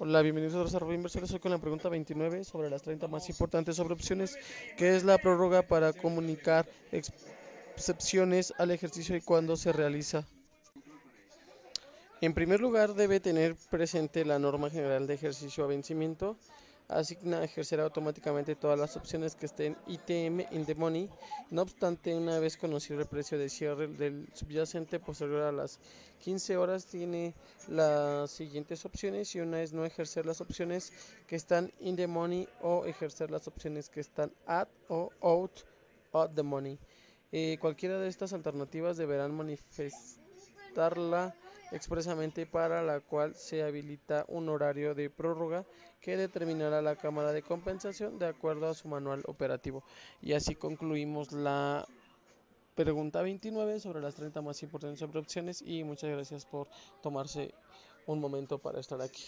Hola, bienvenidos a Desarrollo Inversores. Hoy con la pregunta 29 sobre las 30 más importantes sobre opciones, que es la prórroga para comunicar excepciones al ejercicio y cuándo se realiza. En primer lugar, debe tener presente la norma general de ejercicio a vencimiento asigna ejercer automáticamente todas las opciones que estén ITM in the money. No obstante, una vez conocido el precio de cierre del subyacente posterior a las 15 horas, tiene las siguientes opciones y una es no ejercer las opciones que están in the money o ejercer las opciones que están at o out of the money. Eh, cualquiera de estas alternativas deberán manifestarla expresamente para la cual se habilita un horario de prórroga que determinará la Cámara de Compensación de acuerdo a su manual operativo. Y así concluimos la pregunta 29 sobre las 30 más importantes sobre opciones y muchas gracias por tomarse un momento para estar aquí.